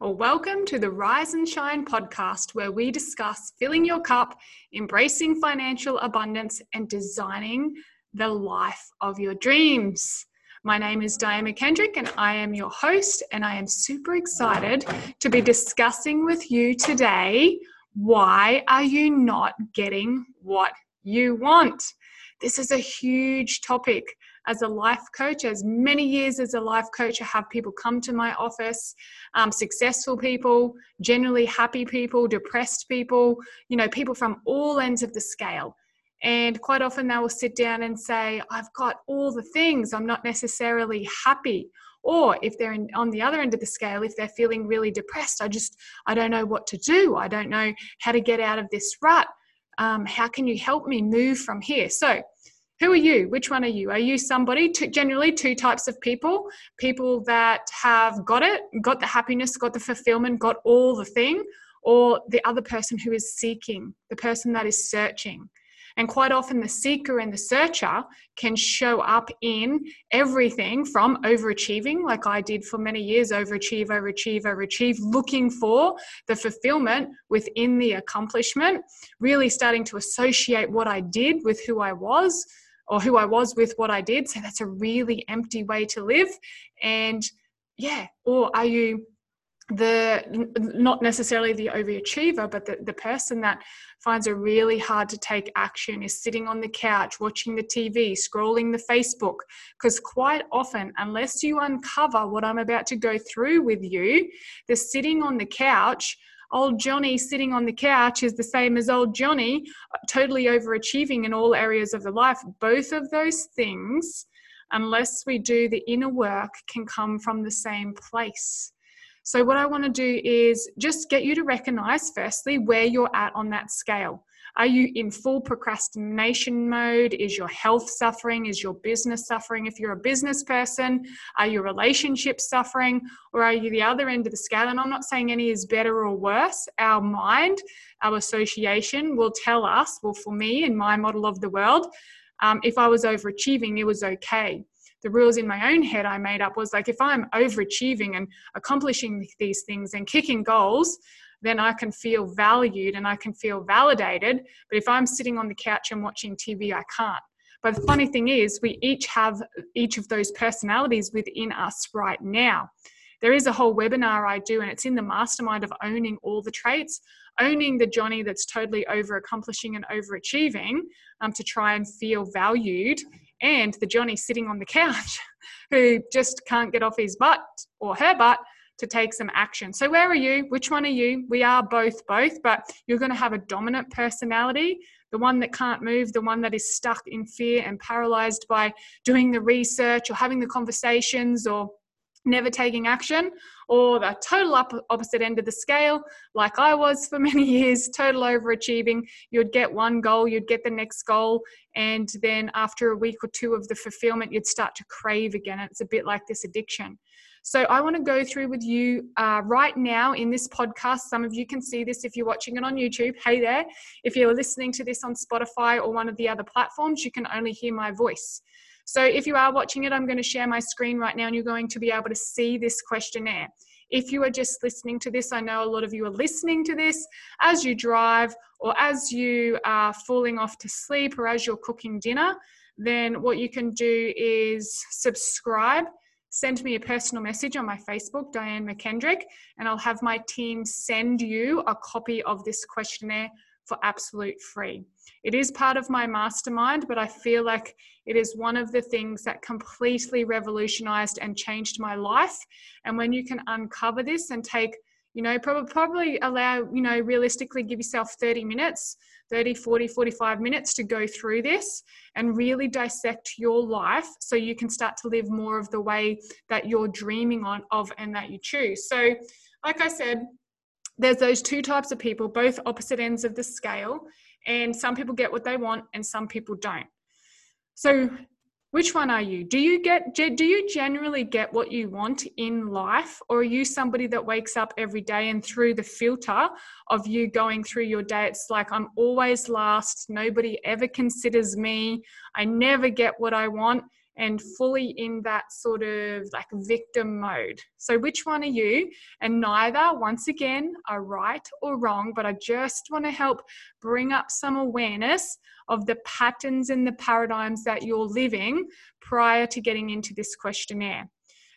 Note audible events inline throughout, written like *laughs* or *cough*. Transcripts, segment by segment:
Well, welcome to the Rise and Shine podcast, where we discuss filling your cup, embracing financial abundance, and designing the life of your dreams. My name is Diane McKendrick, and I am your host, and I am super excited to be discussing with you today why are you not getting what you want? This is a huge topic as a life coach, as many years as a life coach, I have people come to my office, um, successful people, generally happy people, depressed people, you know, people from all ends of the scale. And quite often they will sit down and say, I've got all the things, I'm not necessarily happy. Or if they're in, on the other end of the scale, if they're feeling really depressed, I just, I don't know what to do. I don't know how to get out of this rut. Um, how can you help me move from here? So, who are you? Which one are you? Are you somebody, generally two types of people people that have got it, got the happiness, got the fulfillment, got all the thing, or the other person who is seeking, the person that is searching. And quite often, the seeker and the searcher can show up in everything from overachieving, like I did for many years overachieve, overachieve, overachieve, looking for the fulfillment within the accomplishment, really starting to associate what I did with who I was or who I was with what I did. So that's a really empty way to live. And yeah, or are you the not necessarily the overachiever but the, the person that finds it really hard to take action is sitting on the couch watching the tv scrolling the facebook because quite often unless you uncover what i'm about to go through with you the sitting on the couch old Johnny sitting on the couch is the same as old Johnny, uh, totally overachieving in all areas of the life. Both of those things, unless we do the inner work, can come from the same place. So, what I want to do is just get you to recognize, firstly, where you're at on that scale. Are you in full procrastination mode? Is your health suffering? Is your business suffering? If you're a business person, are your relationships suffering? Or are you the other end of the scale? And I'm not saying any is better or worse. Our mind, our association will tell us, well, for me, in my model of the world, um, if I was overachieving, it was okay the rules in my own head I made up was like if I'm overachieving and accomplishing these things and kicking goals, then I can feel valued and I can feel validated. But if I'm sitting on the couch and watching TV, I can't. But the funny thing is, we each have each of those personalities within us right now. There is a whole webinar I do, and it's in the mastermind of owning all the traits, owning the Johnny that's totally over accomplishing and overachieving um, to try and feel valued, and the Johnny sitting on the couch *laughs* who just can't get off his butt or her butt to take some action. So, where are you? Which one are you? We are both, both, but you're going to have a dominant personality, the one that can't move, the one that is stuck in fear and paralyzed by doing the research or having the conversations or never taking action, or the total opposite end of the scale, like I was for *laughs* many years, total overachieving. You'd get one goal, you'd get the next goal, and then after a week or two of the fulfillment, you'd start to crave again. It's a bit like this addiction. So I want to go through with you uh, right now in this podcast. Some of you can see this if you're watching it on YouTube. Hey there. If you're listening to this on Spotify or one of the other platforms, you can only hear my voice. So if you are watching it, I'm going to share my screen right now and you're going to be able to see this questionnaire. If you are just listening to this, I know a lot of you are listening to this as you drive or as you are falling off to sleep or as you're cooking dinner, then what you can do is subscribe send me a personal message on my Facebook, Diane McKendrick, and I'll have my team send you a copy of this questionnaire for absolute free. It is part of my mastermind, but I feel like it is one of the things that completely revolutionized and changed my life. And when you can uncover this and take, you know, probably probably allow, you know, realistically give yourself 30 minutes 30, 40, 45 minutes to go through this and really dissect your life so you can start to live more of the way that you're dreaming on of and that you choose. So, like I said, there's those two types of people, both opposite ends of the scale, and some people get what they want and some people don't. So, which one are you? Do you get do you generally get what you want in life or are you somebody that wakes up every day and through the filter of you going through your day it's like i'm always last. Nobody ever considers me. I never get what i want and fully in that sort of like victim mode. So, which one are you? And neither, once again, are right or wrong, but I just want to help bring up some awareness of the patterns and the paradigms that you're living prior to getting into this questionnaire.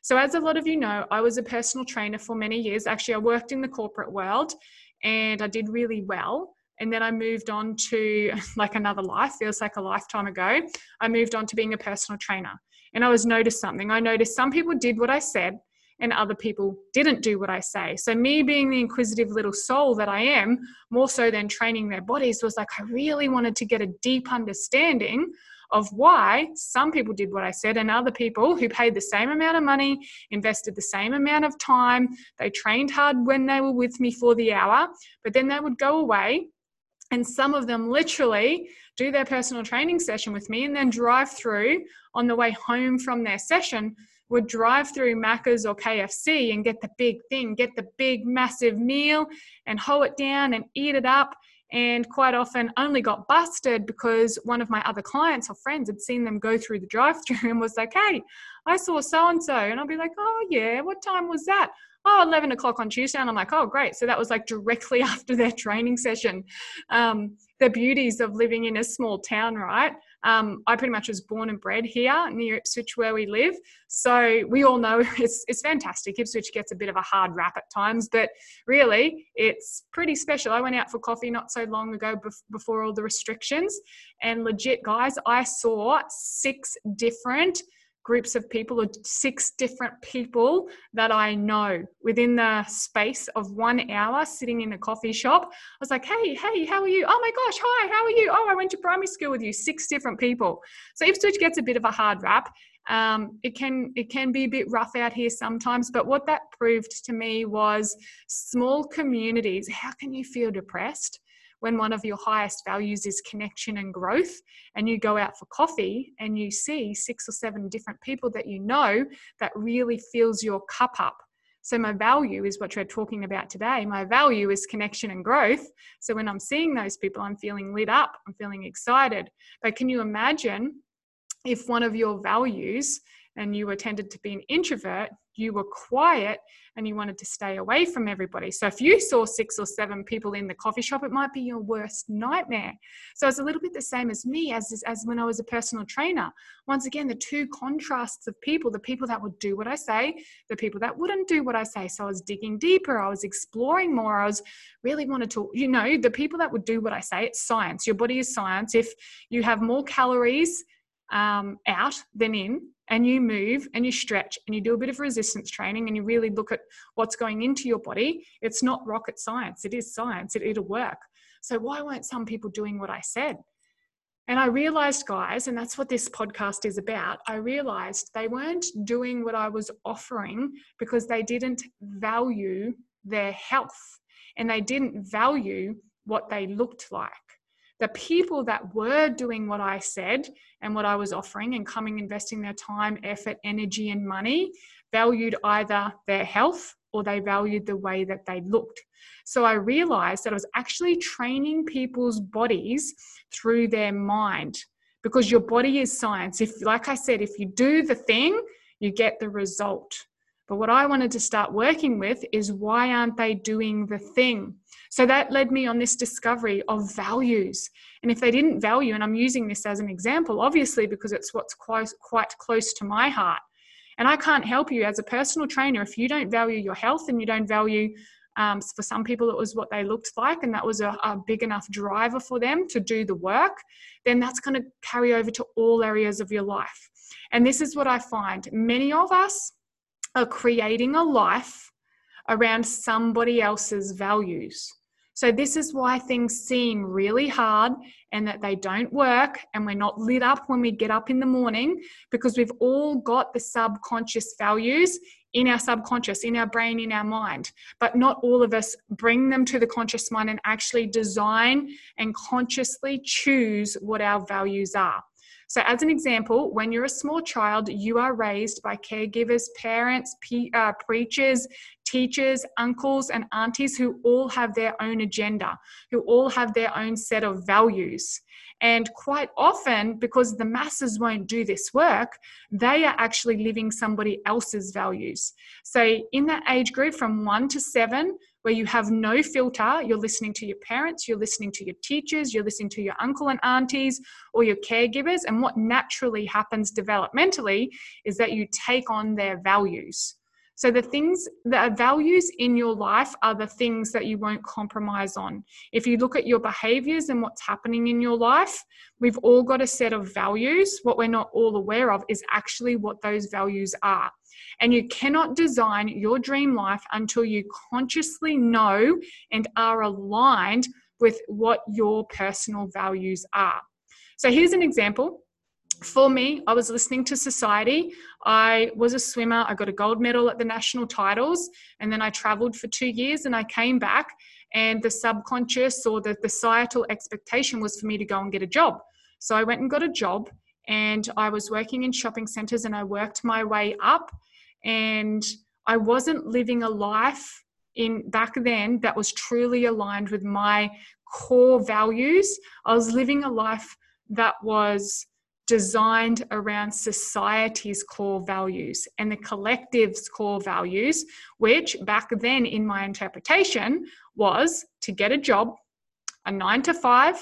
So, as a lot of you know, I was a personal trainer for many years. Actually, I worked in the corporate world and I did really well. And then I moved on to *laughs* like another life, feels like a lifetime ago. I moved on to being a personal trainer. And I was noticed something. I noticed some people did what I said and other people didn't do what I say. So, me being the inquisitive little soul that I am, more so than training their bodies, was like I really wanted to get a deep understanding of why some people did what I said and other people who paid the same amount of money, invested the same amount of time, they trained hard when they were with me for the hour, but then they would go away and some of them literally do their personal training session with me and then drive through on the way home from their session would drive through Macca's or KFC and get the big thing, get the big massive meal and hoe it down and eat it up. And quite often only got busted because one of my other clients or friends had seen them go through the drive through *laughs* and was like, hey, I saw so and so. And I'll be like, oh, yeah, what time was that? Oh 11 o'clock on tuesday and i'm like oh great. So that was like directly *laughs* after their training session. Um, the beauties of living in a small town right? Um, i pretty much was born and bred here near ipswich where we live. So we all know *laughs* it's, it's fantastic. Ipswich gets a bit of a hard rap at times but really it's pretty special. I went out for coffee not so long ago before all the restrictions and legit guys i saw six different groups of people or six different people that I know within the space of one hour sitting in a coffee shop. I was like, hey, hey, how are you? Oh my gosh, hi, how are you? Oh, I went to primary school with you. Six different people. So Ipswich gets a bit of a hard rap. Um, it can it can be a bit rough out here sometimes, but what that proved to me was small communities. How can you feel depressed? When one of your highest values is connection and growth, and you go out for coffee and you see six or seven different people that you know that really fills your cup up. So, my value is what you're talking about today. My value is connection and growth. So, when I'm seeing those people, I'm feeling lit up, I'm feeling excited. But can you imagine if one of your values and you were tended to be an introvert, you were quiet and you wanted to stay away from everybody. So if you saw six or seven people in the coffee shop, it might be your worst nightmare. So it's a little bit the same as me as, as when I was a personal trainer. Once again, the two contrasts of people, the people that would do what I say, the people that wouldn't do what I say. So I was digging deeper, I was exploring more, I was really wanted to, you know, the people that would do what I say, it's science. Your body is science. If you have more calories um, out than in, and you move and you stretch and you do a bit of resistance training and you really look at what's going into your body, it's not rocket science. It is science. It, it'll work. So why weren't some people doing what I said? And I realized, guys, and that's what this podcast is about. I realized they weren't doing what I was offering because they didn't value their health and they didn't value what they looked like the people that were doing what I said and what I was offering and coming investing their time, effort, energy, and money valued either their health or they valued the way that they looked. So I realized that I was actually training people's bodies through their mind because your body is science. If, like I said, if you do the thing, you get the result. But what I wanted to start working with is why aren't they doing the thing? So that led me on this discovery of values. And if they didn't value, and I'm using this as an example, obviously, because it's what's quite, quite close to my heart. And I can't help you as a personal trainer if you don't value your health and you don't value, um, for some people, it was what they looked like, and that was a, a big enough driver for them to do the work, then that's going to carry over to all areas of your life. And this is what I find many of us are creating a life around somebody else's values. So, this is why things seem really hard and that they don't work, and we're not lit up when we get up in the morning because we've all got the subconscious values in our subconscious, in our brain, in our mind. But not all of us bring them to the conscious mind and actually design and consciously choose what our values are. So, as an example, when you're a small child, you are raised by caregivers, parents, pe- uh, preachers, teachers, uncles, and aunties who all have their own agenda, who all have their own set of values. And quite often, because the masses won't do this work, they are actually living somebody else's values. So, in that age group from one to seven, where you have no filter, you're listening to your parents, you're listening to your teachers, you're listening to your uncle and aunties or your caregivers. And what naturally happens developmentally is that you take on their values. So the things the values in your life are the things that you won't compromise on. If you look at your behaviors and what's happening in your life, we've all got a set of values. What we're not all aware of is actually what those values are. And you cannot design your dream life until you consciously know and are aligned with what your personal values are. So here's an example for me, I was listening to society. I was a swimmer. I got a gold medal at the national titles. And then I traveled for two years and I came back. And the subconscious or the, societal expectation was for me to go and get a job. So I went and got a job and I was working in shopping centers and I worked my way up. And I wasn't living a life in back then that was truly aligned with my core values. I was living a life that was designed around society's core values and the collective's core values, which back then in my interpretation was to get a job, a nine to five,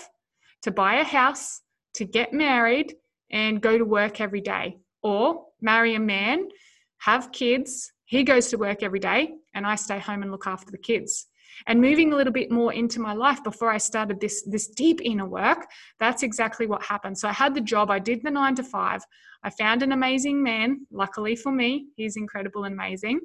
to buy a house, to get married, and go to work every day, or marry a man, have kids, he goes to work every day, and I stay home and look after the kids and moving a little bit more into my life before I started this this deep inner work, that's exactly what happened. So I had the job, I did the 9 to 5. I found an amazing man, luckily for me, he's incredible and amazing.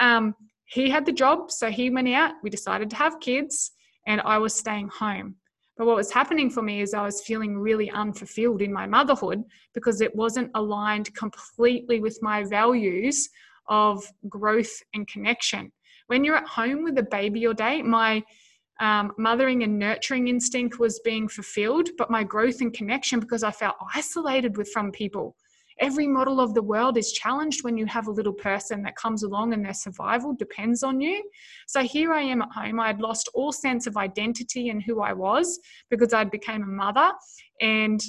Um, he had the job, so he went out, we decided to have kids, and I was staying home. But what was happening for me is I was feeling really unfulfilled in my motherhood because it wasn't aligned completely with my values of growth and connection when you're at home with a baby all day, my um, mothering and nurturing instinct was being fulfilled, but my growth and connection because I felt isolated with from people. Every model of the world is challenged when you have a little person that comes along and their survival depends on you. So here I am at home. I had lost all sense of identity and who I was because I'd became a mother and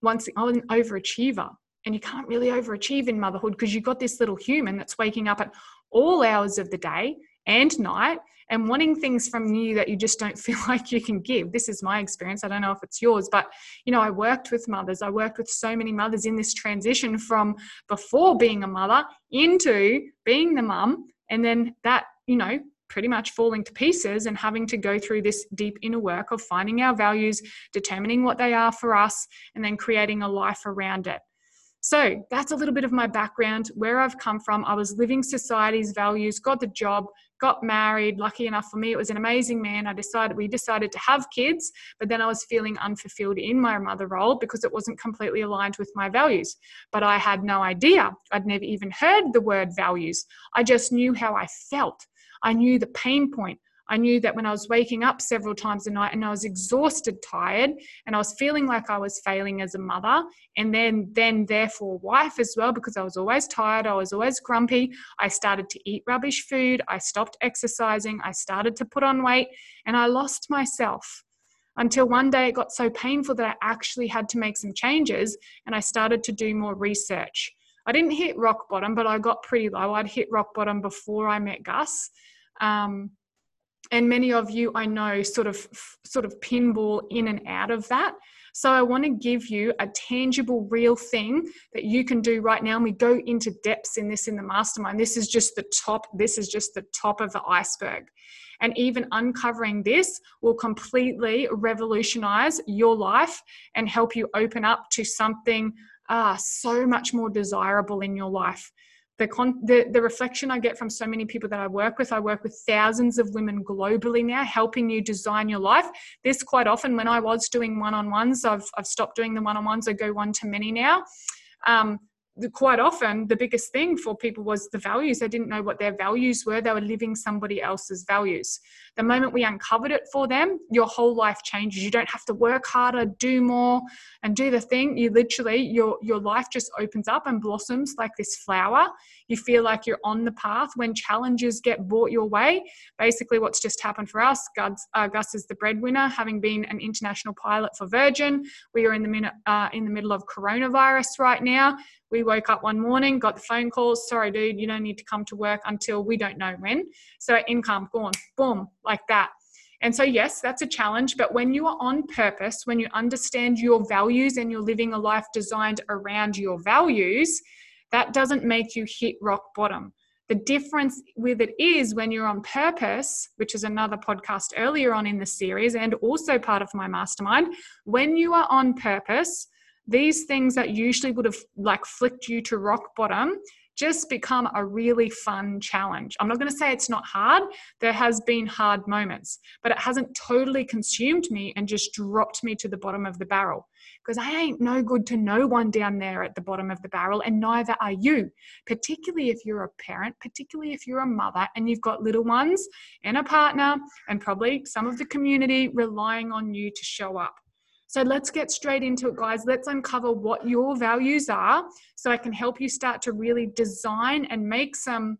once I was an overachiever. And you can't really overachieve in motherhood because you've got this little human that's waking up at all hours of the day and night and wanting things from you that you just don't *laughs* feel like you can give. This is my experience. I don't know if it's yours, but you know, I worked with mothers. I worked with so many mothers in this transition from before being a mother into being the mum and then that, you know, pretty much falling to pieces and having to go through this deep inner work of finding our values, determining what they are for us, and then creating a life around it. So that's a little bit of my background, where I've come from. I was living society's values, got the job, got married. Lucky enough for me, it was an amazing man. I decided we decided to have kids, but then I was feeling unfulfilled in my mother role because it wasn't completely aligned with my values. But I had no idea. I'd never even heard the word values. I just knew how I felt. I knew the pain point. I knew that when I was waking up several times a night and I was exhausted, tired, and I was feeling like I was failing as a mother, and then then therefore wife as well, because I was always tired, I was always grumpy. I started to eat rubbish food, I stopped exercising, I started to put on weight, and I lost myself until one day it got so painful that I actually had to make some changes and I started to do more research. I didn't hit rock bottom, but I got pretty low. I'd hit rock bottom before I met Gus. Um, and many of you I know sort of sort of pinball in and out of that. So I want to give you a tangible, real thing that you can do right now. And we go into depths in this in the mastermind. This is just the top. This is just the top of the iceberg. And even uncovering this will completely revolutionize your life and help you open up to something uh, so much more desirable in your life the, con- the, the reflection I get from so many people that I work with, I work with thousands of women globally now, helping you design your life. This quite often, when I was doing one on ones, I've, I've stopped doing the one on ones, I go one to many now. Um, quite often the biggest thing for people was the values. They didn't know what their values were. They were living somebody else's values. The moment we uncovered it for them your whole life changes. You don't have to work harder do more and do the thing. You literally your your life just opens up and blossoms like this flower. You feel like you're on the path. When challenges get brought your way basically what's just happened for us gus, uh, gus is the breadwinner. Having been an international pilot for virgin we are in the minute uh, in the middle of coronavirus right now we woke up one morning, got the phone call, sorry, dude, you don't need to come to work until we don't know when. So income gone, boom, like that. And so, yes, that's a challenge. But when you are on purpose, when you understand your values and you're living a life designed around your values, that doesn't make you hit rock bottom. The difference with it is when you're on purpose, which is another podcast earlier on in the series and also part of my mastermind, when you are on purpose, these things that usually would have like flicked you to rock bottom just become a really fun challenge. I'm not going to say it's not hard. There has been hard moments, but it hasn't totally consumed me and just dropped me to the bottom of the barrel because I ain't no good to no one down there at the bottom of the barrel and neither are you. Particularly if you're a parent, particularly if you're a mother and you've got little ones and a partner and probably some of the community relying on you to show up. So let's get straight into it, guys. Let's uncover what your values are so I can help you start to really design and make some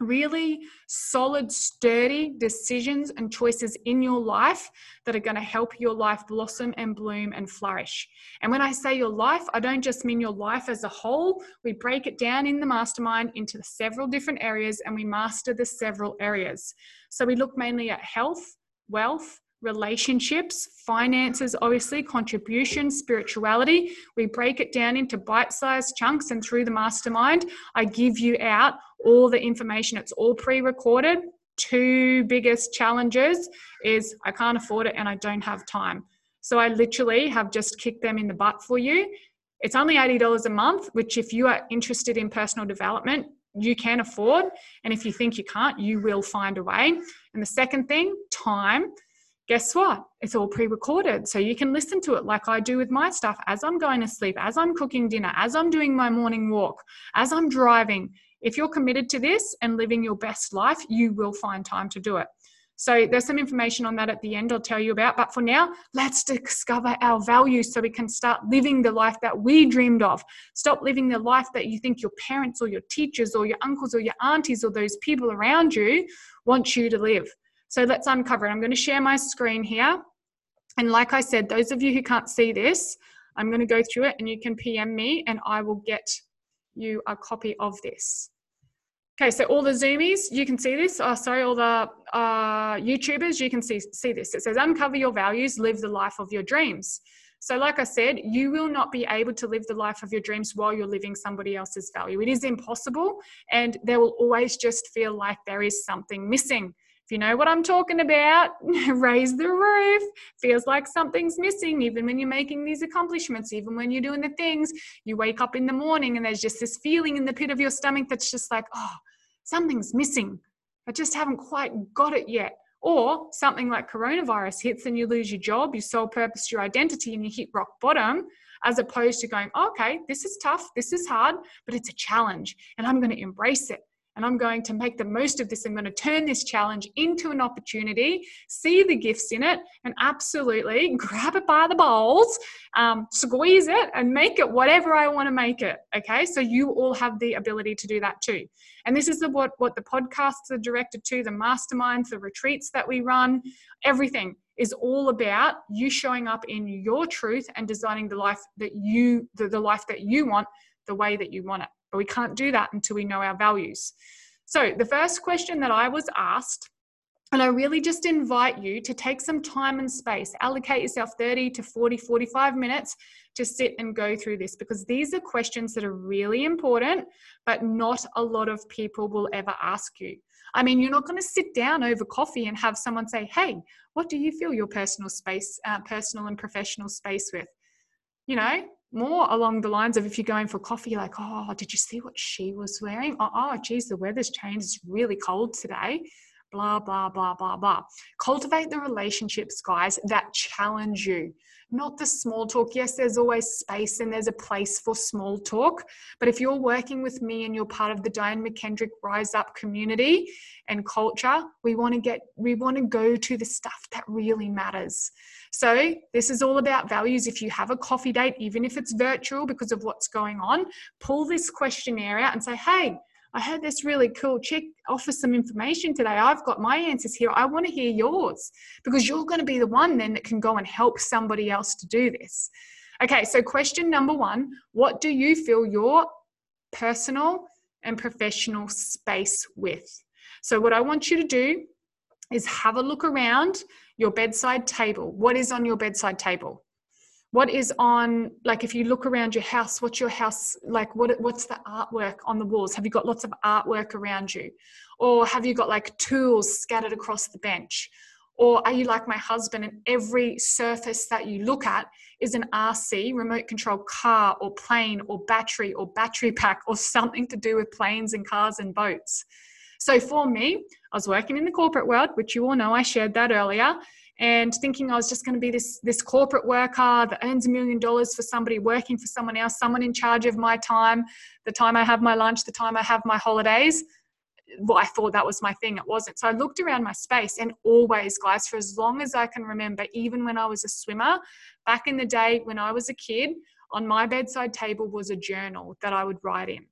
really solid, sturdy decisions and choices in your life that are going to help your life blossom and bloom and flourish. And when I say your life, I don't just mean your life as a whole. We break it down in the mastermind into several different areas and we master the several areas. So we look mainly at health, wealth, relationships, finances, obviously, contribution, spirituality. We break it down into bite sized chunks, and through the mastermind, I give you out all the information. It's all pre recorded. Two biggest challenges is I can't afford it and I don't have time. So I literally have just kicked them in the butt for you. It's only $80 a month, which, if you are interested in personal development, you can afford. And if you think you can't, you will find a way. And the second thing, time guess what? It's all pre recorded. So you can listen to it like I do with my stuff as I'm going to sleep, as I'm cooking dinner, as I'm doing my morning walk, as I'm driving. If you're committed to this and living your best life, you will find time to do it. So there's some information on that at the end I'll tell you about. But for now, let's discover our values so we can start living the life that we dreamed of. Stop living the life that you think your parents or your teachers or your uncles or your aunties or those people around you want you to live. So let's uncover it. I'm going to share my screen here. And like I said, those of you who can't see this, I'm going to go through it and you can PM me and I will get you a copy of this. Okay, so all the Zoomies, you can see this. Oh, sorry, all the uh, YouTubers, you can see, see this. It says, uncover your values, live the life of your dreams. So, like I said, you will not be able to live the life of your dreams while you're living somebody else's value. It is impossible, and there will always just feel like there is something missing. If you know what I'm talking about, *laughs* raise the roof. Feels like something's missing, even when you're making these accomplishments, even when you're doing the things. You wake up in the morning and there's just this feeling in the pit of your stomach that's just like, oh, something's missing. I just haven't quite got it yet. Or something like coronavirus hits and you lose your job, your sole purpose, your identity, and you hit rock bottom, as opposed to going, okay, this is tough, this is hard, but it's a challenge and I'm going to embrace it and I'm going to make the most of this. I'm going to turn this challenge into an opportunity, see the gifts in it, and absolutely *laughs* grab it by the balls, um, squeeze it, and make it whatever I want to make it. Okay, so you all have the ability to do that too. And this is the, what, what the podcasts are directed to, the masterminds, the retreats that we run, everything is all about you showing up in your truth and designing the life that you the, the life that you want the way that you want it but we can't do that until we know our values. So, the first question that I was asked, and I really just invite you to take some time and space, allocate yourself 30 to 40, 45 minutes to sit and go through this because these are questions that are really important, but not a lot of people will ever ask you. I mean, you're not going to sit down over coffee and have someone say, Hey, what do you feel your personal space, uh, personal and professional space with? You know, more along the lines of if you're going for coffee, you're like, oh, did you see what she was wearing? Oh, oh geez, the weather's changed. It's really cold today. Blah, blah, blah, blah, blah. Cultivate the relationships, guys, that challenge you not the small talk. Yes, there's always space and there's a place for small talk. But if you're working with me and you're part of the Diane McKendrick Rise Up community and culture, we want to get, we want to go to the stuff that really matters. So this is all about values. If you have a coffee date, even if it's virtual because of what's going on, pull this questionnaire out and say, hey, I heard this really cool chick offer some information today. I've got my answers here. I want to hear yours because you're going to be the one then that can go and help somebody else to do this. Okay, so question number one What do you fill your personal and professional space with? So, what I want you to do is have a look around your bedside table. What is on your bedside table? What is on like if you look around your house what's your house like what what's the artwork on the walls? Have you got lots of artwork around you? Or have you got like tools scattered across the bench? Or are you like my husband and every surface that you look at is an RC, remote control car or plane or battery or battery pack or something to do with planes and cars and boats? So for me, I was working in the corporate world, which you all know I shared that earlier and thinking I was just going to be this this corporate worker that earns a million dollars for somebody working for someone else, someone in charge of my time, the time I have my lunch, the time I have my holidays. Well, I thought that was my thing. It wasn't. So I looked around my space and always, guys, for as long as I can remember, even when I was a swimmer, back in the day when I was a kid, on my bedside table was a journal that I would write in.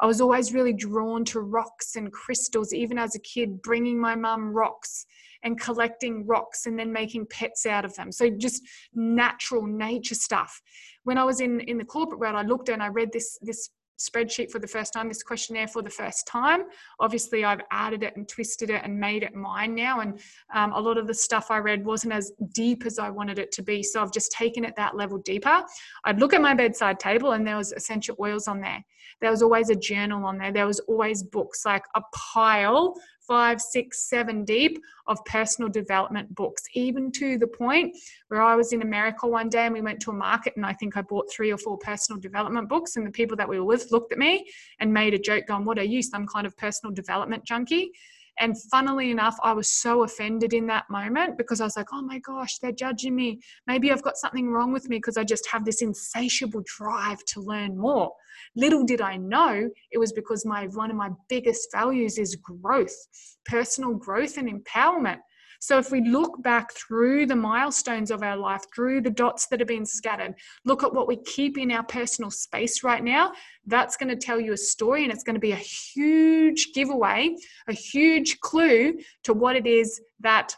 I was always really drawn to rocks and crystals, even as a kid, bringing my mum rocks and collecting rocks and then making pets out of them. So just natural nature stuff. When I was in in the corporate world, I looked and I read this this spreadsheet for the first time, this questionnaire for the first time. Obviously, I've added it and twisted it and made it mine now. And um, a lot of the stuff I read wasn't as deep as I wanted it to be. So I've just taken it that level deeper. I'd look at my bedside table and there was essential oils on there. There was always a journal on there. There was always books, like a pile five, six, seven deep of personal development books, even to the point where I was in America one day and we went to a market and I think I bought three or four personal development books. And the people that we were with looked at me and made a joke, going, What are you, some kind of personal development junkie? And funnily enough, I was so offended in that moment because I was like, oh my gosh, they're judging me. Maybe I've got something wrong with me because I just have this insatiable drive to learn more. Little did I know it was because my one of my biggest values is growth, personal growth and empowerment. So if we look back through the milestones of our life, through the dots that have been scattered, look at what we keep in our personal space right now, that's going to tell you a story and it's going to be a huge giveaway, a huge clue to what it is that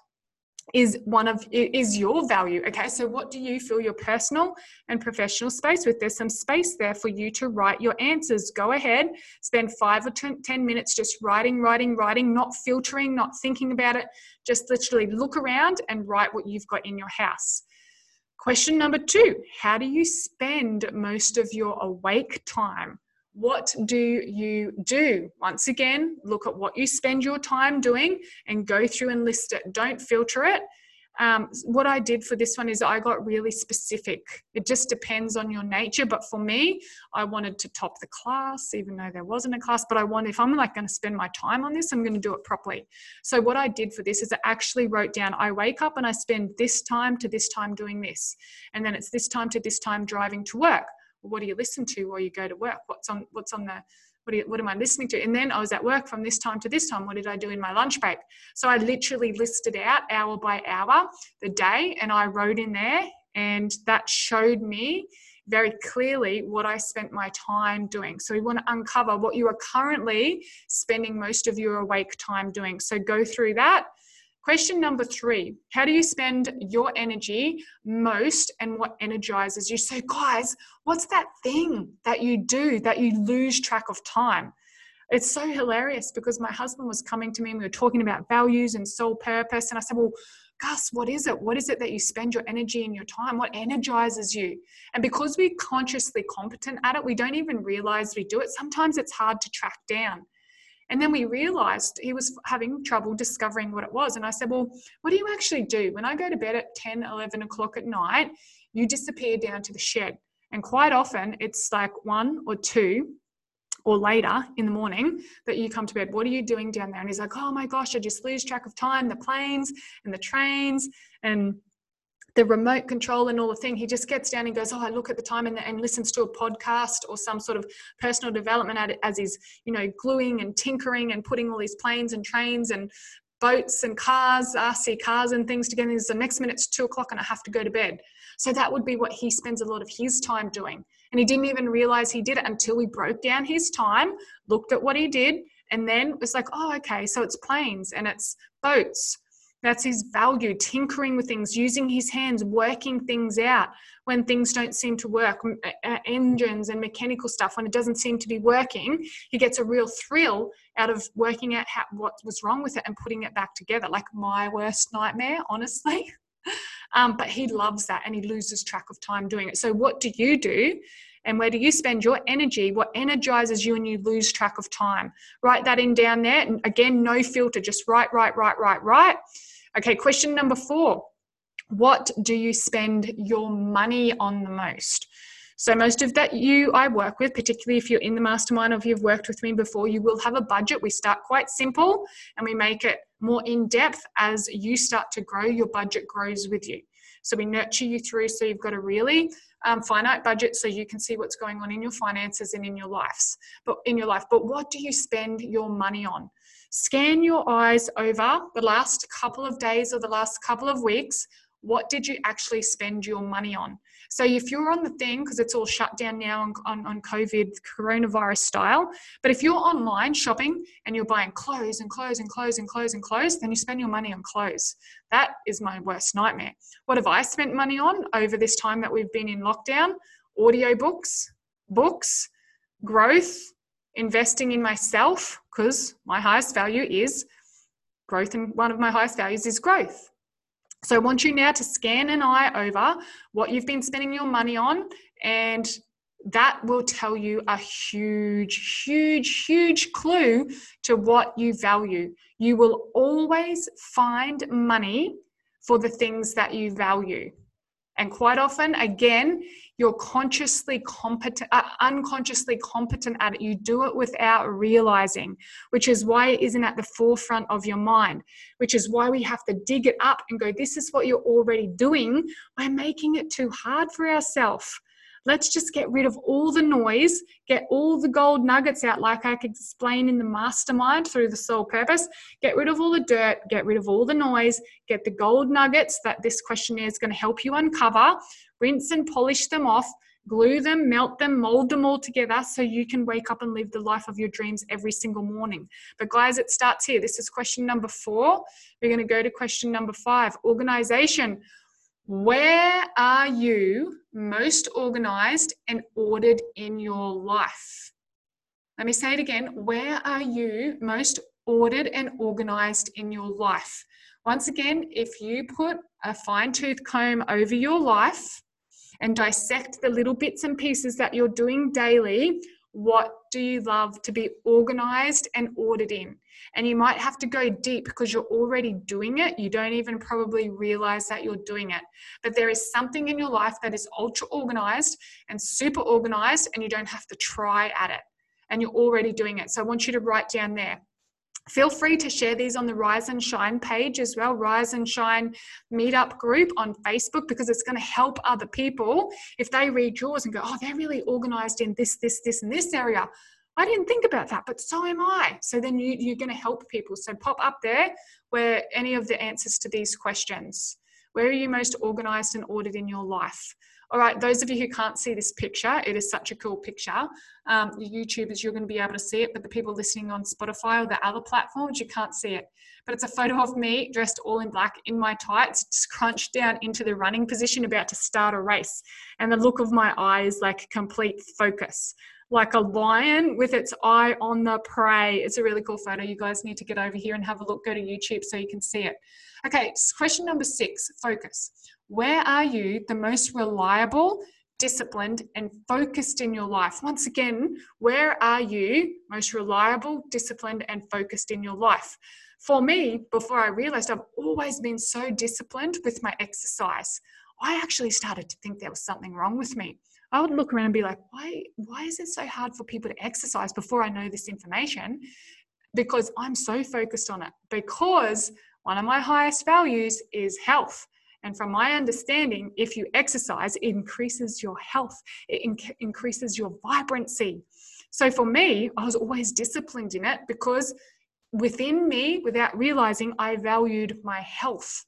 is one of is your value okay? So what do you fill your personal and professional space with? There's some space there for you to write your answers. Go ahead spend five or ten minutes just writing writing writing not filtering not thinking about it. Just literally look around and write what you've got in your house. Question number two how do you spend most of your awake time what do you do? Once again, look at what you spend your time doing and go through and list it. Don't filter it. Um, what I did for this one is I got really specific. It just depends on your nature. But for me, I wanted to top the class, even though there wasn't a class. But I wanted, if I'm like going to spend my time on this, I'm going to do it properly. So what I did for this is I actually wrote down, I wake up and I spend this time to this time doing this. And then it's this time to this time driving to work what do you listen to while you go to work? What's on what's on the what, you, what am I listening to? And then I was at work from this time to this time. What did I do in my lunch break? So I literally listed out hour by hour the day and I wrote in there, and that showed me very clearly what I spent my time doing. So we want to uncover what you are currently spending most of your awake time doing. So go through that Question number three How do you spend your energy most and what energizes you? So, guys, what's that thing that you do that you lose track of time? It's so hilarious because my husband was coming to me and we were talking about values and soul purpose. And I said, Well, Gus, what is it? What is it that you spend your energy and your time? What energizes you? And because we're consciously competent at it, we don't even realize we do it. Sometimes it's hard to track down. And then we realized he was having trouble discovering what it was. And I said, Well, what do you actually do? When I go to bed at 10, 11 o'clock at night, you disappear down to the shed. And quite often it's like one or two or later in the morning that you come to bed. What are you doing down there? And he's like, oh my gosh, I just lose track of time, the planes and the trains and the remote control and all the thing. He just gets down and goes, oh, I look at the time and, and listens to a podcast or some sort of personal development as he's, you know, gluing and tinkering and putting all these planes and trains and boats and cars, RC cars and things together. And the next minute it's two o'clock and I have to go to bed. So that would be what he spends a lot of his time doing. And he didn't even realize he did it until we broke down his time, looked at what he did, and then was like, oh, okay, so it's planes and it's boats. That's his value, tinkering with things, using his hands, working things out when things don't seem to work, engines and mechanical stuff, when it doesn't seem to be working, he gets a real thrill out of working out how, what was wrong with it and putting it back together. Like my worst nightmare, honestly. *laughs* Um, but he loves that and he loses track of time doing it. So, what do you do? And where do you spend your energy? What energizes you and you lose track of time? Write that in down there. And again, no filter, just write, write, write, write, write. Okay, question number four What do you spend your money on the most? So, most of that you I work with, particularly if you're in the mastermind or if you've worked with me before, you will have a budget. We start quite simple and we make it more in depth as you start to grow, your budget grows with you. So, we nurture you through so you've got a really um, finite budget so you can see what's going on in your finances and in your lives but in your life but what do you spend your money on scan your eyes over the last couple of days or the last couple of weeks what did you actually spend your money on? So if you're on the thing, because it's all shut down now on, on, on, COVID coronavirus style, but if you're online shopping and you're buying clothes and clothes and clothes and clothes and clothes, then you spend your money on clothes. That is my worst nightmare. What have I spent money on over this time that we've been in lockdown? Audiobooks, books, growth, investing in myself, because my highest value is growth, and one of my highest values is growth so I want you now to scan an eye over what you've been spending your money on, and that will tell you a huge, huge, huge clue to what you value. You will always find money for the things that you value. And quite often, again, you're consciously competent, uh, unconsciously competent at it. You do it without realizing, which is why it isn't at the forefront of your mind, which is why we have to dig it up and go, this is what you're already doing. We're making it too hard for ourselves. Let's just get rid of all the noise, get all the gold nuggets out, like I could explain in the mastermind through the soul purpose. Get rid of all the dirt, get rid of all the noise, get the gold nuggets that this questionnaire is going to help you uncover, rinse and polish them off, glue them, melt them, mold them all together so you can wake up and live the life of your dreams every single morning. But, guys, it starts here. This is question number four. We're going to go to question number five organization. Where are you most organized and ordered in your life? Let me say it again. Where are you most ordered and organized in your life? Once again, if you put a fine tooth comb over your life and dissect the little bits and pieces that you're doing daily, what do you love to be organized and ordered in? And you might have to go deep because you're already doing it. You don't even probably realize that you're doing it. But there is something in your life that is ultra organized and super organized, and you don't have to try at it. And you're already doing it. So I want you to write down there Feel free to share these on the Rise and Shine page as well, Rise and Shine meetup group on Facebook, because it's going to help other people if they read yours and go, oh, they're really organized in this, this, this, and this area. I didn't think about that, but so am I. So then you, you're going to help people. So pop up there where any of the answers to these questions. Where are you most organized and ordered in your life? All right, those of you who can't see this picture, it is such a cool picture. Um, YouTubers, you're going to be able to see it, but the people listening on Spotify or the other platforms, you can't see it. But it's a photo of me dressed all in black in my tights, scrunched down into the running position, about to start a race. And the look of my eye is like complete focus like a lion with its eye on the prey. It's a really cool photo. You guys need to get over here and have a look. Go to YouTube so you can see it. Okay, question number six focus. Where are you the most reliable, disciplined, and focused in your life? Once again, where are you most reliable, disciplined, and focused in your life? For me, before I realized I've always been so disciplined with my exercise, I actually started to think there was something wrong with me. I would look around and be like, why, why is it so hard for people to exercise before I know this information? Because I'm so focused on it. Because one of my highest values is health. And from my understanding, if you exercise, it increases your health, it inc- increases your vibrancy. So for me, I was always disciplined in it because within me, without realizing, I valued my health.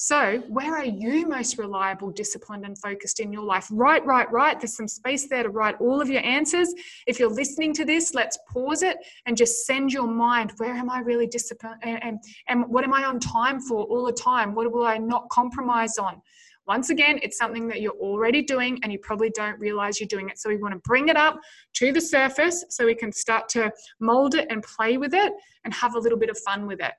So, where are you most reliable, disciplined, and focused in your life? Right, right, right. There's some space there to write all of your answers. If you're listening to this, let's pause it and just send your mind where am I really disciplined? And, and, and what am I on time for all the time? What will I not compromise on? Once again, it's something that you're already doing and you probably don't realize you're doing it. So we want to bring it up to the surface so we can start to mold it and play with it and have a little bit of fun with it.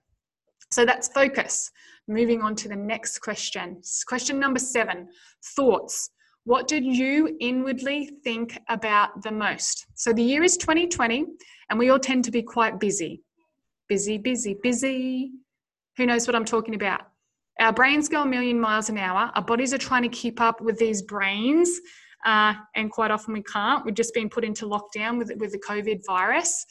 So that's focus. Moving on to the next question. Question number seven thoughts. What did you inwardly think about the most? So the year is 2020, and we all tend to be quite busy. Busy, busy, busy. Who knows what I'm talking about? Our brains go a million miles an hour. Our bodies are trying to keep up with these brains, uh, and quite often we can't. We've just been put into lockdown with, with the COVID virus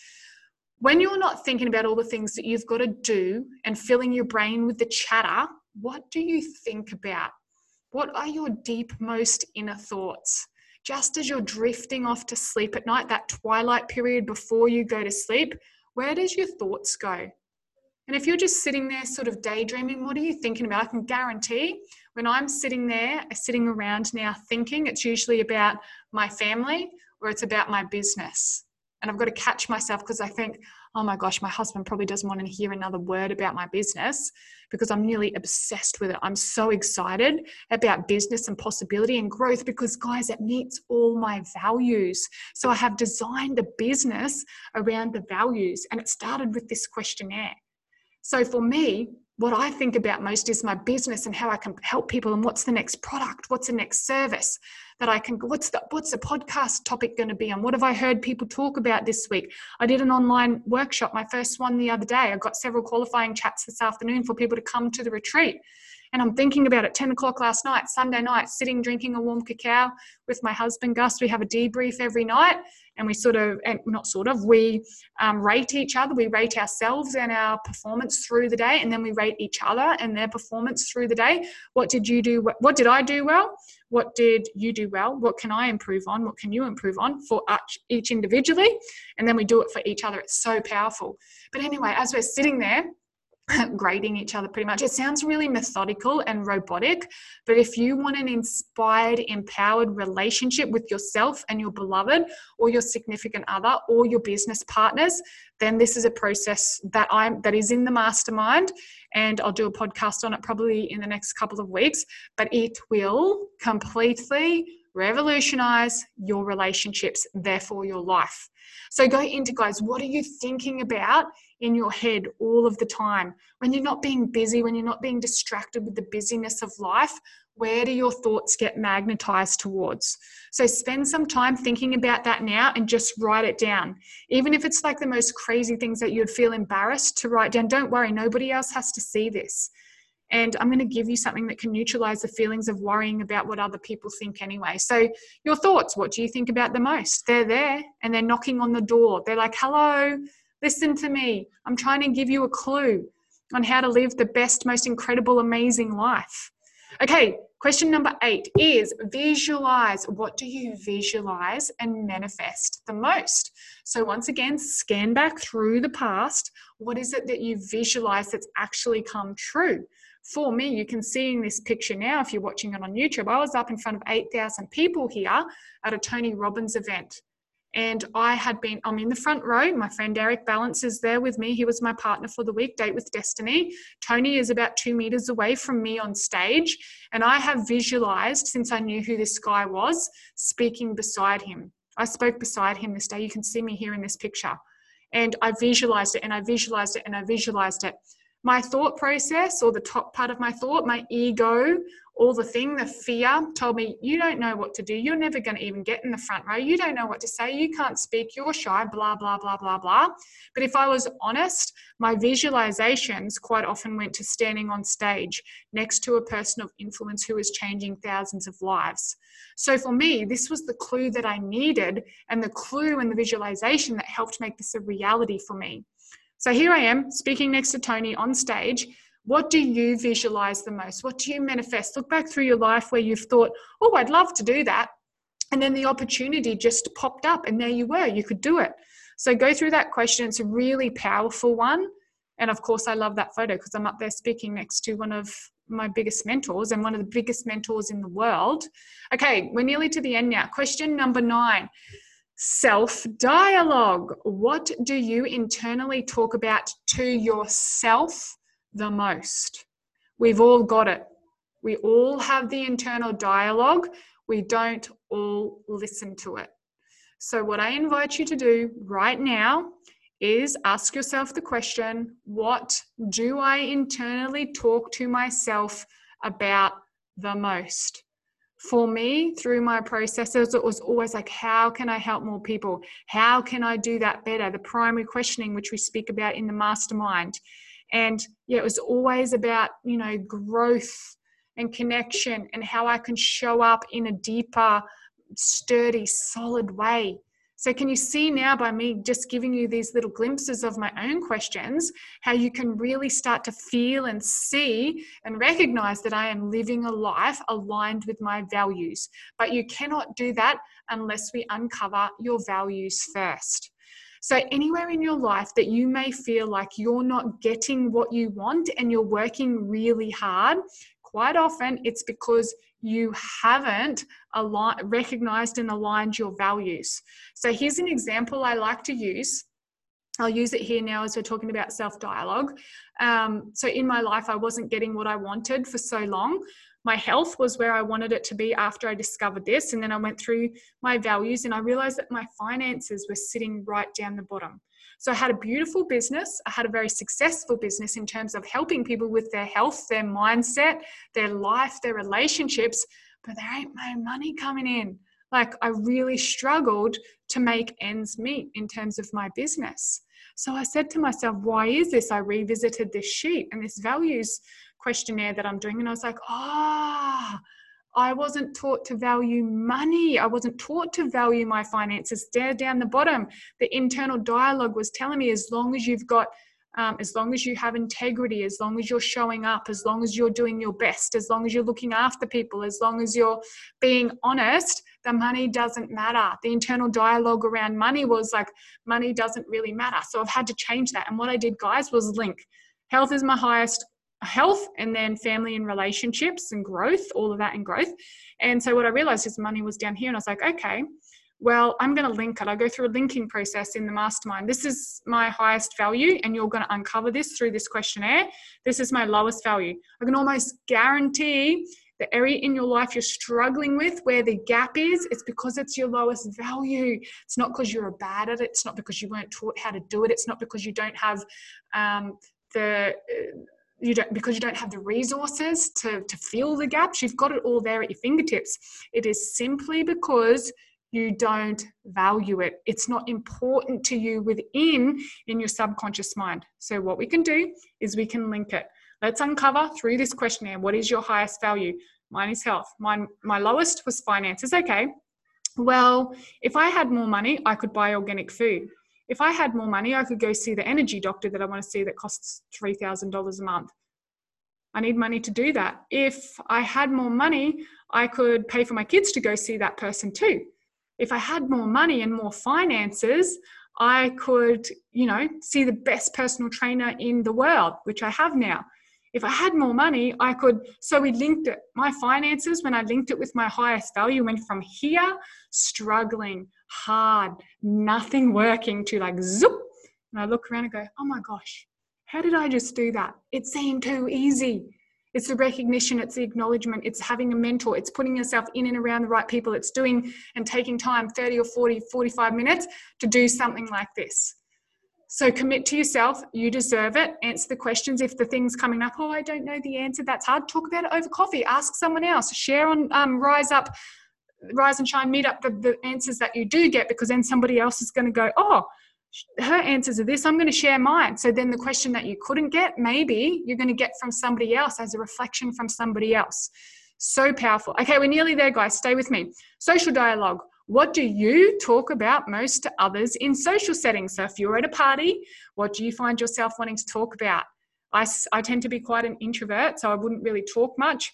when you're not thinking about all the things that you've got to do and filling your brain with the chatter, what do you think about? What are your deep, most inner thoughts? Just as you're drifting off to sleep at night, that twilight period before you go to sleep, where does your thoughts go? And if you're just sitting there sort of daydreaming, what are you thinking about? I can guarantee when I'm sitting there, sitting around now thinking, it's usually about my family or it's about my business and I've got to catch myself because I think, oh my gosh, my husband probably doesn't want to hear another word about my business because I'm nearly obsessed with it. I'm so excited about business and possibility and growth because, guys, it meets all my values. So I have designed a business around the values, and it started with this questionnaire. So for me, what I think about most is my business and how I can help people and what's the next product, what's the next service that I can what's the what's the podcast topic going to be and what have I heard people talk about this week? I did an online workshop, my first one the other day. I got several qualifying chats this afternoon for people to come to the retreat. And I'm thinking about it 10 o'clock last night, Sunday night, sitting drinking a warm cacao with my husband, Gus. We have a debrief every night and we sort of, and not sort of, we um, rate each other. We rate ourselves and our performance through the day, and then we rate each other and their performance through the day. What did you do? What did I do well? What did you do well? What can I improve on? What can you improve on for each individually? And then we do it for each other. It's so powerful. But anyway, as we're sitting there, *laughs* grading each other pretty much. It sounds really methodical and robotic, but if you want an inspired, empowered relationship with yourself and your beloved, or your significant other, or your business partners, then this is a process that I'm that is in the mastermind, and I'll do a podcast on it probably in the next couple of weeks. But it will completely revolutionize your relationships, therefore your life. So go into guys, what are you thinking about in your head all of the time? When you're not being busy, when you're not being distracted with the busyness of life, where do your thoughts get magnetized towards? So spend some time thinking about that now and just write it down. Even if it's like the most crazy things that you'd feel embarrassed to write down, don't worry, nobody else has to see this. And I'm going to give you something that can neutralize the feelings of worrying about what other people think anyway. So, your thoughts, what do you think about the most? They're there and they're knocking on the door. They're like, hello, listen to me. I'm trying to give you a clue on how to live the best, most incredible, amazing life. Okay, question number eight is visualize. What do you visualize and manifest the most? So, once again, scan back through the past. What is it that you visualize that's actually come true? For me, you can see in this picture now, if you're watching it on YouTube, I was up in front of 8,000 people here at a Tony Robbins event. And I had been, I'm in the front row. My friend Eric Balance is there with me. He was my partner for the week, Date with Destiny. Tony is about two meters away from me on stage. And I have visualized, since I knew who this guy was, speaking beside him. I spoke beside him this day. You can see me here in this picture. And I visualized it and I visualized it and I visualized it. My thought process or the top part of my thought, my ego, all the thing, the fear told me, you don't know what to do. You're never going to even get in the front row. You don't know what to say. You can't speak. You're shy, blah, blah, blah, blah, blah. But if I was honest, my visualizations quite often went to standing on stage next to a person of influence who was changing thousands of lives. So for me, this was the clue that I needed and the clue and the visualization that helped make this a reality for me. So here I am speaking next to Tony on stage what do you visualize the most? What do you manifest? Look back through your life where you've thought, oh, I'd love to do that. And then the opportunity just popped up, and there you were, you could do it. So go through that question. It's a really powerful one. And of course, I love that photo because I'm up there speaking next to one of my biggest mentors and one of the biggest mentors in the world. Okay, we're nearly to the end now. Question number nine self dialogue. What do you internally talk about to yourself the most. We've all got it. We all have the internal dialogue. We don't all listen to it. So, what I invite you to do right now is ask yourself the question what do I internally talk to myself about the most? For me, through my processes, it was always like, how can I help more people? How can I do that better? The primary questioning, which we speak about in the mastermind. And yeah, it was always about, you know, growth and connection and how I can show up in a deeper, sturdy, solid way. So, can you see now by me just giving you these little glimpses of my own questions, how you can really start to feel and see and recognize that I am living a life aligned with my values? But you cannot do that unless we uncover your values first. So, anywhere in your life that you may feel like you're not getting what you want and you're working really hard, quite often it's because you haven't aligned, recognized and aligned your values. So, here's an example I like to use. I'll use it here now as we're talking about self dialogue. Um, so, in my life, I wasn't getting what I wanted for so long my health was where I wanted it to be after I discovered this. And then I went through my values and I realized that my finances were sitting right down the bottom. So I had a beautiful business. I had a very successful business in terms of helping people with their health, their mindset, their life, their relationships, but there ain't no money coming in. Like I really struggled to make ends meet in terms of my business. So I said to myself, why is this? I revisited this sheet and this values questionnaire that I'm doing. And I was like, ah, oh, I wasn't taught to value money. I wasn't taught to value my finances. There down the bottom, the internal dialogue was telling me as long as you've got, um, as long as you have integrity, as long as you're showing up, as long as you're doing your best, as long as you're looking after people, as long as you're being honest, the money doesn't matter. The internal dialogue around money was like, money doesn't really matter. So I've had to change that. And what I did, guys, was link health is my highest health and then family and relationships and growth, all of that and growth. And so what I realized is money was down here and I was like, okay, well, I'm going to link it. I go through a linking process in the mastermind. This is my highest value, and you're going to uncover this through this questionnaire. This is my lowest value. I can almost guarantee the area in your life you're struggling with, where the gap is, it's because it's your lowest value. It's not because you're bad at it. It's not because you weren't taught how to do it. It's not because you don't have um, the uh, you don't because you don't have the resources to to fill the gaps you've got it all there at your fingertips. It is simply because you don't value it. It's not important to you within in your subconscious mind. So what we can do is we can link it. Let's uncover through this questionnaire what is your highest value? Mine is health. Mine my lowest was finances. Okay. Well if i had more money i could buy organic food if I had more money, I could go see the energy doctor that I want to see that costs $3,000 a month. I need money to do that. If I had more money, I could pay for my kids to go see that person too. If I had more money and more finances, I could, you know, see the best personal trainer in the world, which I have now. If I had more money, I could. So we linked it. My finances, when I linked it with my highest value, went from here, struggling, hard, nothing working to like zoop. And I look around and go, oh my gosh, how did I just do that? It seemed too easy. It's the recognition, it's the acknowledgement, it's having a mentor, it's putting yourself in and around the right people, it's doing and taking time 30 or 40, 45 minutes to do something like this. So commit to yourself. You deserve it. Answer the questions. If the thing's coming up, oh, I don't know the answer, that's hard. Talk about it over coffee. Ask someone else. Share on um, Rise Up, Rise and Shine, meet up the, the answers that you do get because then somebody else is going to go, oh, her answers are this. I'm going to share mine. So then the question that you couldn't get, maybe you're going to get from somebody else as a reflection from somebody else. So powerful. Okay, we're nearly there, guys. Stay with me. Social dialogue. What do you talk about most to others in social settings? So, if you're at a party, what do you find yourself wanting to talk about? I, I tend to be quite an introvert, so I wouldn't really talk much.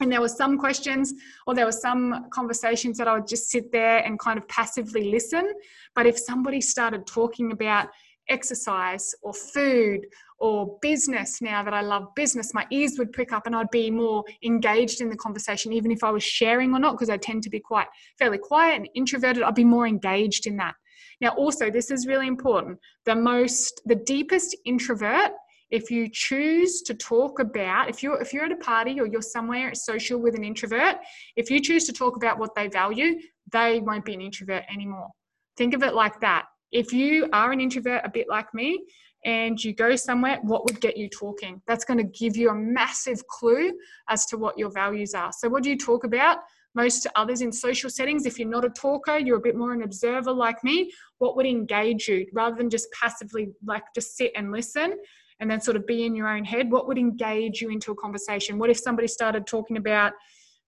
And there were some questions or there were some conversations that I would just sit there and kind of passively listen. But if somebody started talking about exercise or food or business now that I love business, my ears would prick up and I'd be more engaged in the conversation, even if I was sharing or not, because I tend to be quite fairly quiet and introverted, I'd be more engaged in that. Now, also, this is really important. The most, the deepest introvert, if you choose to talk about, if you're if you're at a party or you're somewhere social with an introvert, if you choose to talk about what they value, they won't be an introvert anymore. Think of it like that. If you are an introvert, a bit like me, and you go somewhere, what would get you talking? That's going to give you a massive clue as to what your values are. So, what do you talk about? Most to others in social settings, if you're not a talker, you're a bit more an observer like me, what would engage you rather than just passively like just sit and listen and then sort of be in your own head? What would engage you into a conversation? What if somebody started talking about,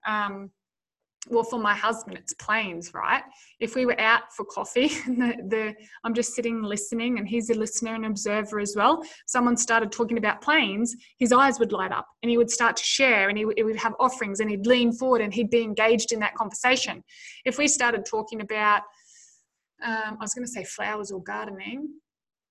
um, well for my husband it's planes right? If we were out for coffee *laughs* the, the i'm just sitting listening and he's a listener and observer as well. Someone started talking about planes his eyes would light up and he would start to share and he, would have offerings and he'd lean forward and he'd be engaged in that conversation. If we started talking about um, i was going to say flowers or gardening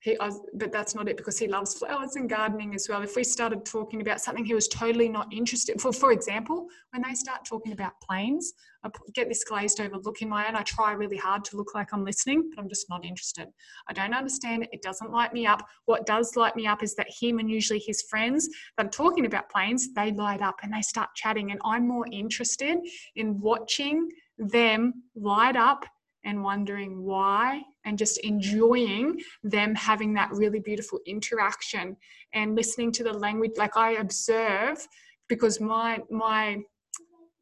he but that's not it because he loves flowers and gardening as well. If we started talking about something he was totally not interested for for example when they start talking about planes i get this glazed over look in my eye and i try really hard to look like i'm listening but i'm just not interested. I don't understand it. It doesn't light me up. What does light me up is that him and usually his friends that are talking about planes they light up and they start chatting and i'm more interested in watching them light up and wondering why and just enjoying them having that really beautiful interaction and listening to the language like i observe because my my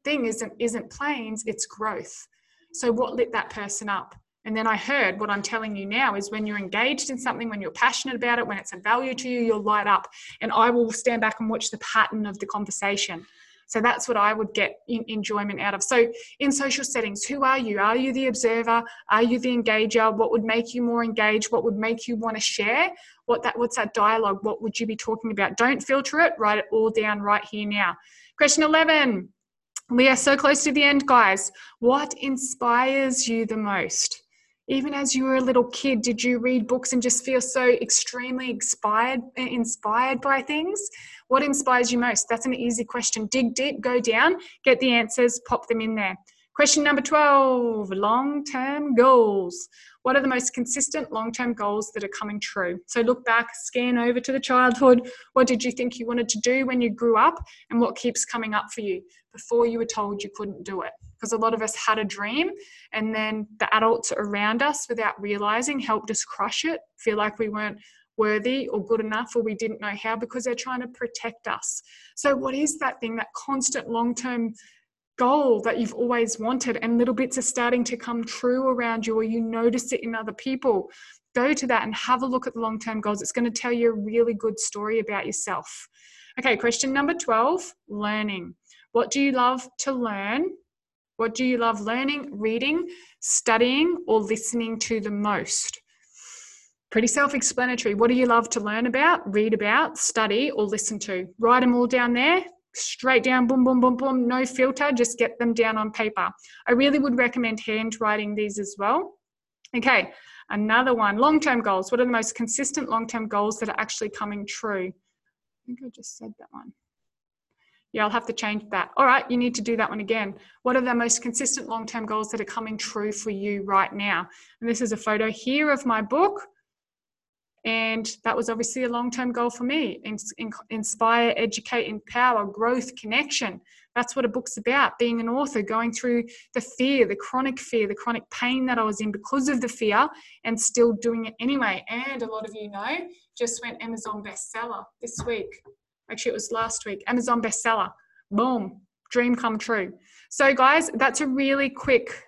thing isn't isn't planes it's growth. So what lit that person up? And then i heard what i'm telling you now is when you're engaged in something when you're passionate about it when it's a value to you you'll light up. And i will stand back and watch the pattern of the conversation so that's what I would get enjoyment out of. So in social settings, who are you? Are you the observer? Are you the engager? What would make you more engaged? What would make you want to share? What that what's that dialogue? What would you be talking about? Don't filter it. Write it all down right here now. Question 11. We are so close to the end, guys. What inspires you the most? even as you were a little kid did you read books and just feel so extremely inspired inspired by things what inspires you most? That's an easy question. Dig deep go down get the answers pop them in there. Question number 12 long term goals. What are the most consistent long term goals that are coming true? So look back scan over to the childhood. What did you think you wanted to do when you grew up and what keeps coming up for you before you were told you couldn't do it? Because a lot of us had a dream and then the adults around us without realizing helped us crush it feel like we weren't worthy or good enough or we didn't know how because they're trying to protect us. So what is that thing that constant long-term goal that you've always wanted and little bits are starting to come true around you or you notice it in other people? Go to that and have a look at the long-term goals. It's going to tell you a really good story about yourself. Okay question number 12 learning. What do you love to learn? What do you love learning, reading, studying, or listening to the most? Pretty self explanatory. What do you love to learn about, read about, study, or listen to? Write them all down there, straight down, boom, boom, boom, boom, no filter, just get them down on paper. I really would recommend handwriting these as well. Okay, another one long term goals. What are the most consistent long term goals that are actually coming true? I think I just said that one. Yeah, I'll have to change that. All right, you need to do that one again. What are the most consistent long term goals that are coming true for you right now? And this is a photo here of my book. And that was obviously a long term goal for me inspire, educate, empower, growth, connection. That's what a book's about being an author, going through the fear, the chronic fear, the chronic pain that I was in because of the fear, and still doing it anyway. And a lot of you know, just went Amazon bestseller this week. Actually, it was last week. Amazon bestseller. Boom. Dream come true. So, guys, that's a really quick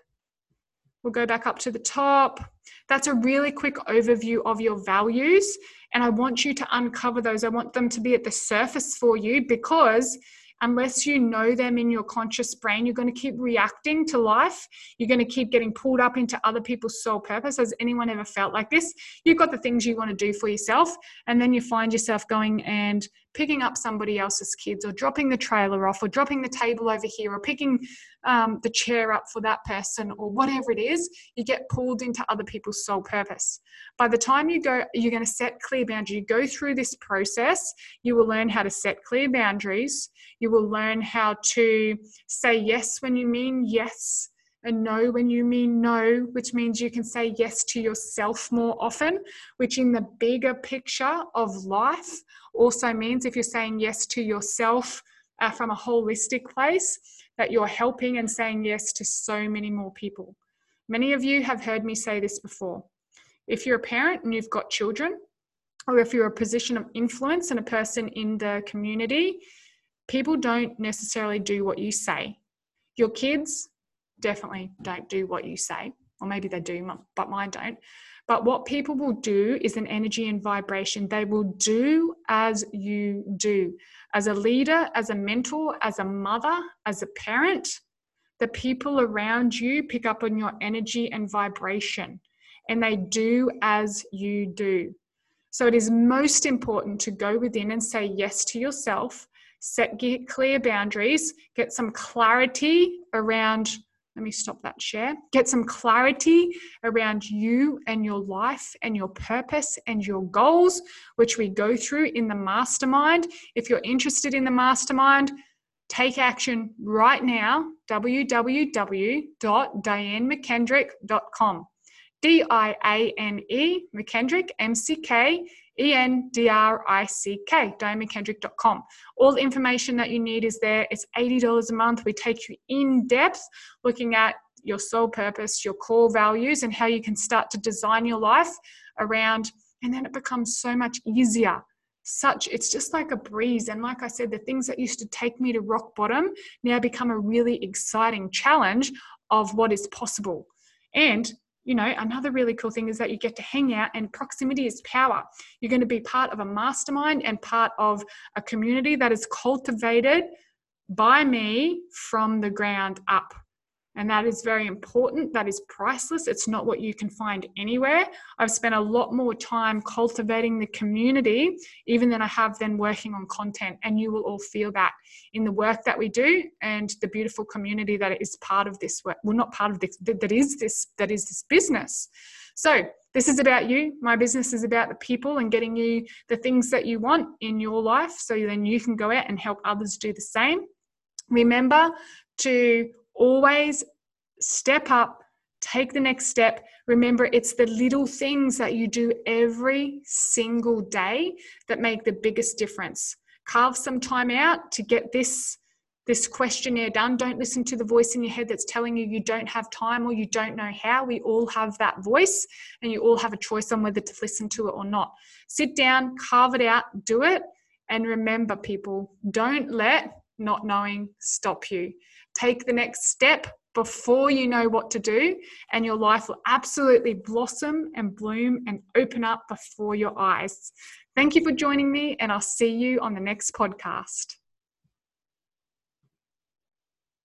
We'll go back up to the top. That's a really quick overview of your values. And I want you to uncover those. I want them to be at the surface for you because unless you know them in your conscious brain, you're going to keep reacting to life. You're going to keep getting pulled up into other people's soul purpose. Has anyone ever felt like this? You've got the things you want to do for yourself, and then you find yourself going and picking up somebody else's kids, or dropping the trailer off, or dropping the table over here, or picking um, the chair up for that person, or whatever it is. You get pulled into other people's sole purpose. By the time you go, you're going to set clear boundaries. You go through this process, you will learn how to set clear boundaries. You will learn how to say yes when you mean yes and no when you mean no, which means you can say yes to yourself more often, which in the bigger picture of life also means if you're saying yes to yourself uh, from a holistic place, that you're helping and saying yes to so many more people. Many of you have heard me say this before. If you're a parent and you've got children, or if you're a position of influence and a person in the community, people don't necessarily do what you say. Your kids definitely don't do what you say, or maybe they do, but mine don't. But what people will do is an energy and vibration. They will do as you do. As a leader, as a mentor, as a mother, as a parent, the people around you pick up on your energy and vibration, and they do as you do. So it is most important to go within and say yes to yourself, set clear boundaries, get some clarity around let me stop that share. Get some clarity around you and your life and your purpose and your goals, which we go through in the mastermind. If you're interested in the mastermind, take action right now www.dianemckendrick.com. D I A N E McKendrick, M C K E N D R I C K, dianemckendrick.com. All the information that you need is there. It's $80 a month. We take you in depth looking at your soul purpose, your core values, and how you can start to design your life around. And then it becomes so much easier. Such, it's just like a breeze. And like I said, the things that used to take me to rock bottom now become a really exciting challenge of what is possible. And you know, another really cool thing is that you get to hang out and proximity is power. You're going to be part of a mastermind and part of a community that is cultivated by me from the ground up. And that is very important. That is priceless. It's not what you can find anywhere. I've spent a lot more time cultivating the community, even than I have then working on content. And you will all feel that in the work that we do and the beautiful community that is part of this work. Well, not part of this, that is this, that is this business. So this is about you. My business is about the people and getting you the things that you want in your life so then you can go out and help others do the same. Remember to always step up, take the next step. Remember, it's the little things that you do every single day that make the biggest difference. Carve some time out to get this this questionnaire done. Don't listen to the voice in your head that's telling you you don't have time or you don't know how. We all have that voice, and you all have a choice on whether to listen to it or not. Sit down, carve it out, do it. And remember, people, don't let not knowing stop you. Take the next step before you know what to do, and your life will absolutely blossom and bloom and open up before your eyes. Thank you for joining me, and I'll see you on the next podcast.